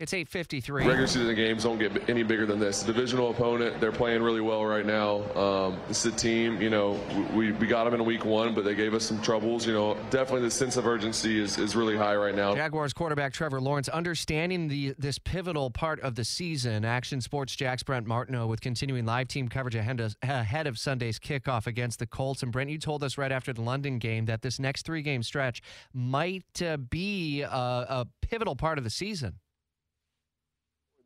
It's 8:53. Regular season games don't get any bigger than this. Divisional opponent, they're playing really well right now. Um, this is a team, you know, we, we got them in week one, but they gave us some troubles. You know, definitely the sense of urgency is, is really high right now. Jaguars quarterback Trevor Lawrence understanding the this pivotal part of the season. Action Sports Jax Brent Martineau with continuing live team coverage ahead of, ahead of Sunday's kickoff against the Colts. And Brent, you told us right after the London game that this next three game stretch might uh, be a, a pivotal part of the season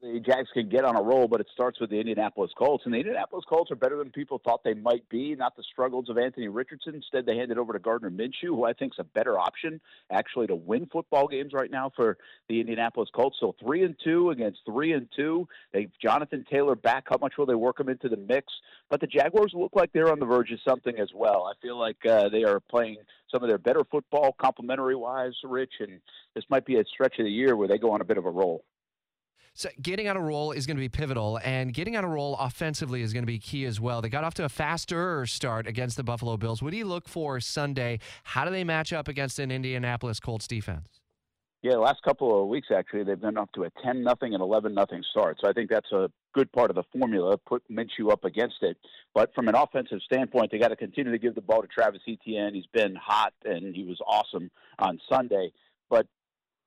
the Jags can get on a roll, but it starts with the Indianapolis Colts. And the Indianapolis Colts are better than people thought they might be. Not the struggles of Anthony Richardson. Instead, they handed over to Gardner Minshew, who I think is a better option actually to win football games right now for the Indianapolis Colts. So three and two against three and two. They Jonathan Taylor back. How much will they work him into the mix? But the Jaguars look like they're on the verge of something as well. I feel like uh, they are playing some of their better football, complementary wise, Rich, and this might be a stretch of the year where they go on a bit of a roll. So getting on a roll is going to be pivotal, and getting on a roll offensively is going to be key as well. They got off to a faster start against the Buffalo Bills. What do you look for Sunday? How do they match up against an Indianapolis Colts defense? Yeah, the last couple of weeks actually, they've been up to a ten nothing and eleven nothing start. So I think that's a good part of the formula. Put Minshew up against it, but from an offensive standpoint, they got to continue to give the ball to Travis Etienne. He's been hot and he was awesome on Sunday. But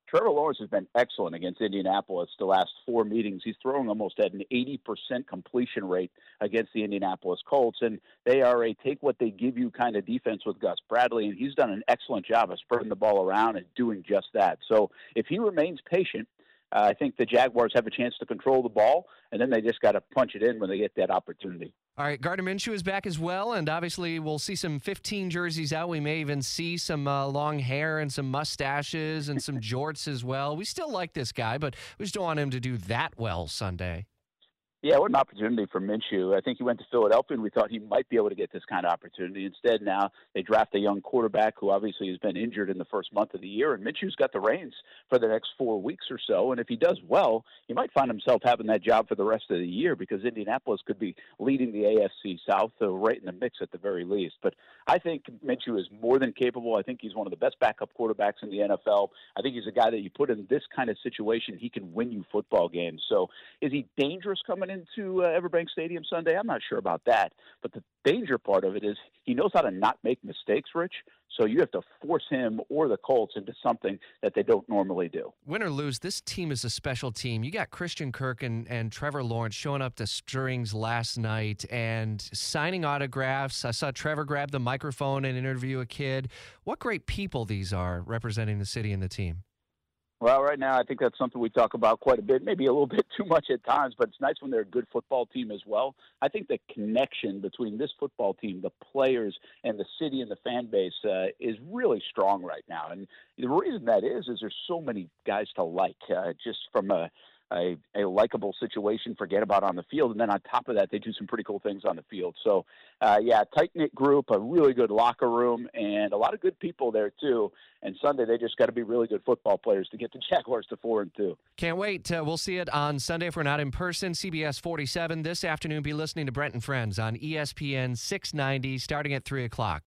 Trevor Lawrence has been excellent against Indianapolis the last four meetings. He's throwing almost at an 80% completion rate against the Indianapolis Colts, and they are a take what they give you kind of defense with Gus Bradley, and he's done an excellent job of spreading the ball around and doing just that. So if he remains patient, uh, I think the Jaguars have a chance to control the ball, and then they just got to punch it in when they get that opportunity. All right, Gardner Minshew is back as well, and obviously we'll see some 15 jerseys out. We may even see some uh, long hair and some mustaches and some jorts as well. We still like this guy, but we just don't want him to do that well Sunday. Yeah, what an opportunity for Minshew. I think he went to Philadelphia, and we thought he might be able to get this kind of opportunity. Instead, now they draft a young quarterback who obviously has been injured in the first month of the year, and Minshew's got the reins for the next four weeks or so. And if he does well, he might find himself having that job for the rest of the year because Indianapolis could be leading the AFC South, so right in the mix at the very least. But I think Minshew is more than capable. I think he's one of the best backup quarterbacks in the NFL. I think he's a guy that you put in this kind of situation, he can win you football games. So is he dangerous coming in? Into uh, Everbank Stadium Sunday? I'm not sure about that. But the danger part of it is he knows how to not make mistakes, Rich. So you have to force him or the Colts into something that they don't normally do. Win or lose, this team is a special team. You got Christian Kirk and, and Trevor Lawrence showing up to Strings last night and signing autographs. I saw Trevor grab the microphone and interview a kid. What great people these are representing the city and the team. Well, right now, I think that's something we talk about quite a bit, maybe a little bit too much at times, but it's nice when they're a good football team as well. I think the connection between this football team, the players, and the city and the fan base uh, is really strong right now. And the reason that is, is there's so many guys to like, uh, just from a a, a likable situation, forget about on the field, and then on top of that, they do some pretty cool things on the field. So, uh, yeah, tight knit group, a really good locker room, and a lot of good people there too. And Sunday, they just got to be really good football players to get the Jaguars to four and two. Can't wait. Uh, we'll see it on Sunday if we're not in person. CBS 47 this afternoon. Be listening to Brent and Friends on ESPN 690, starting at three o'clock.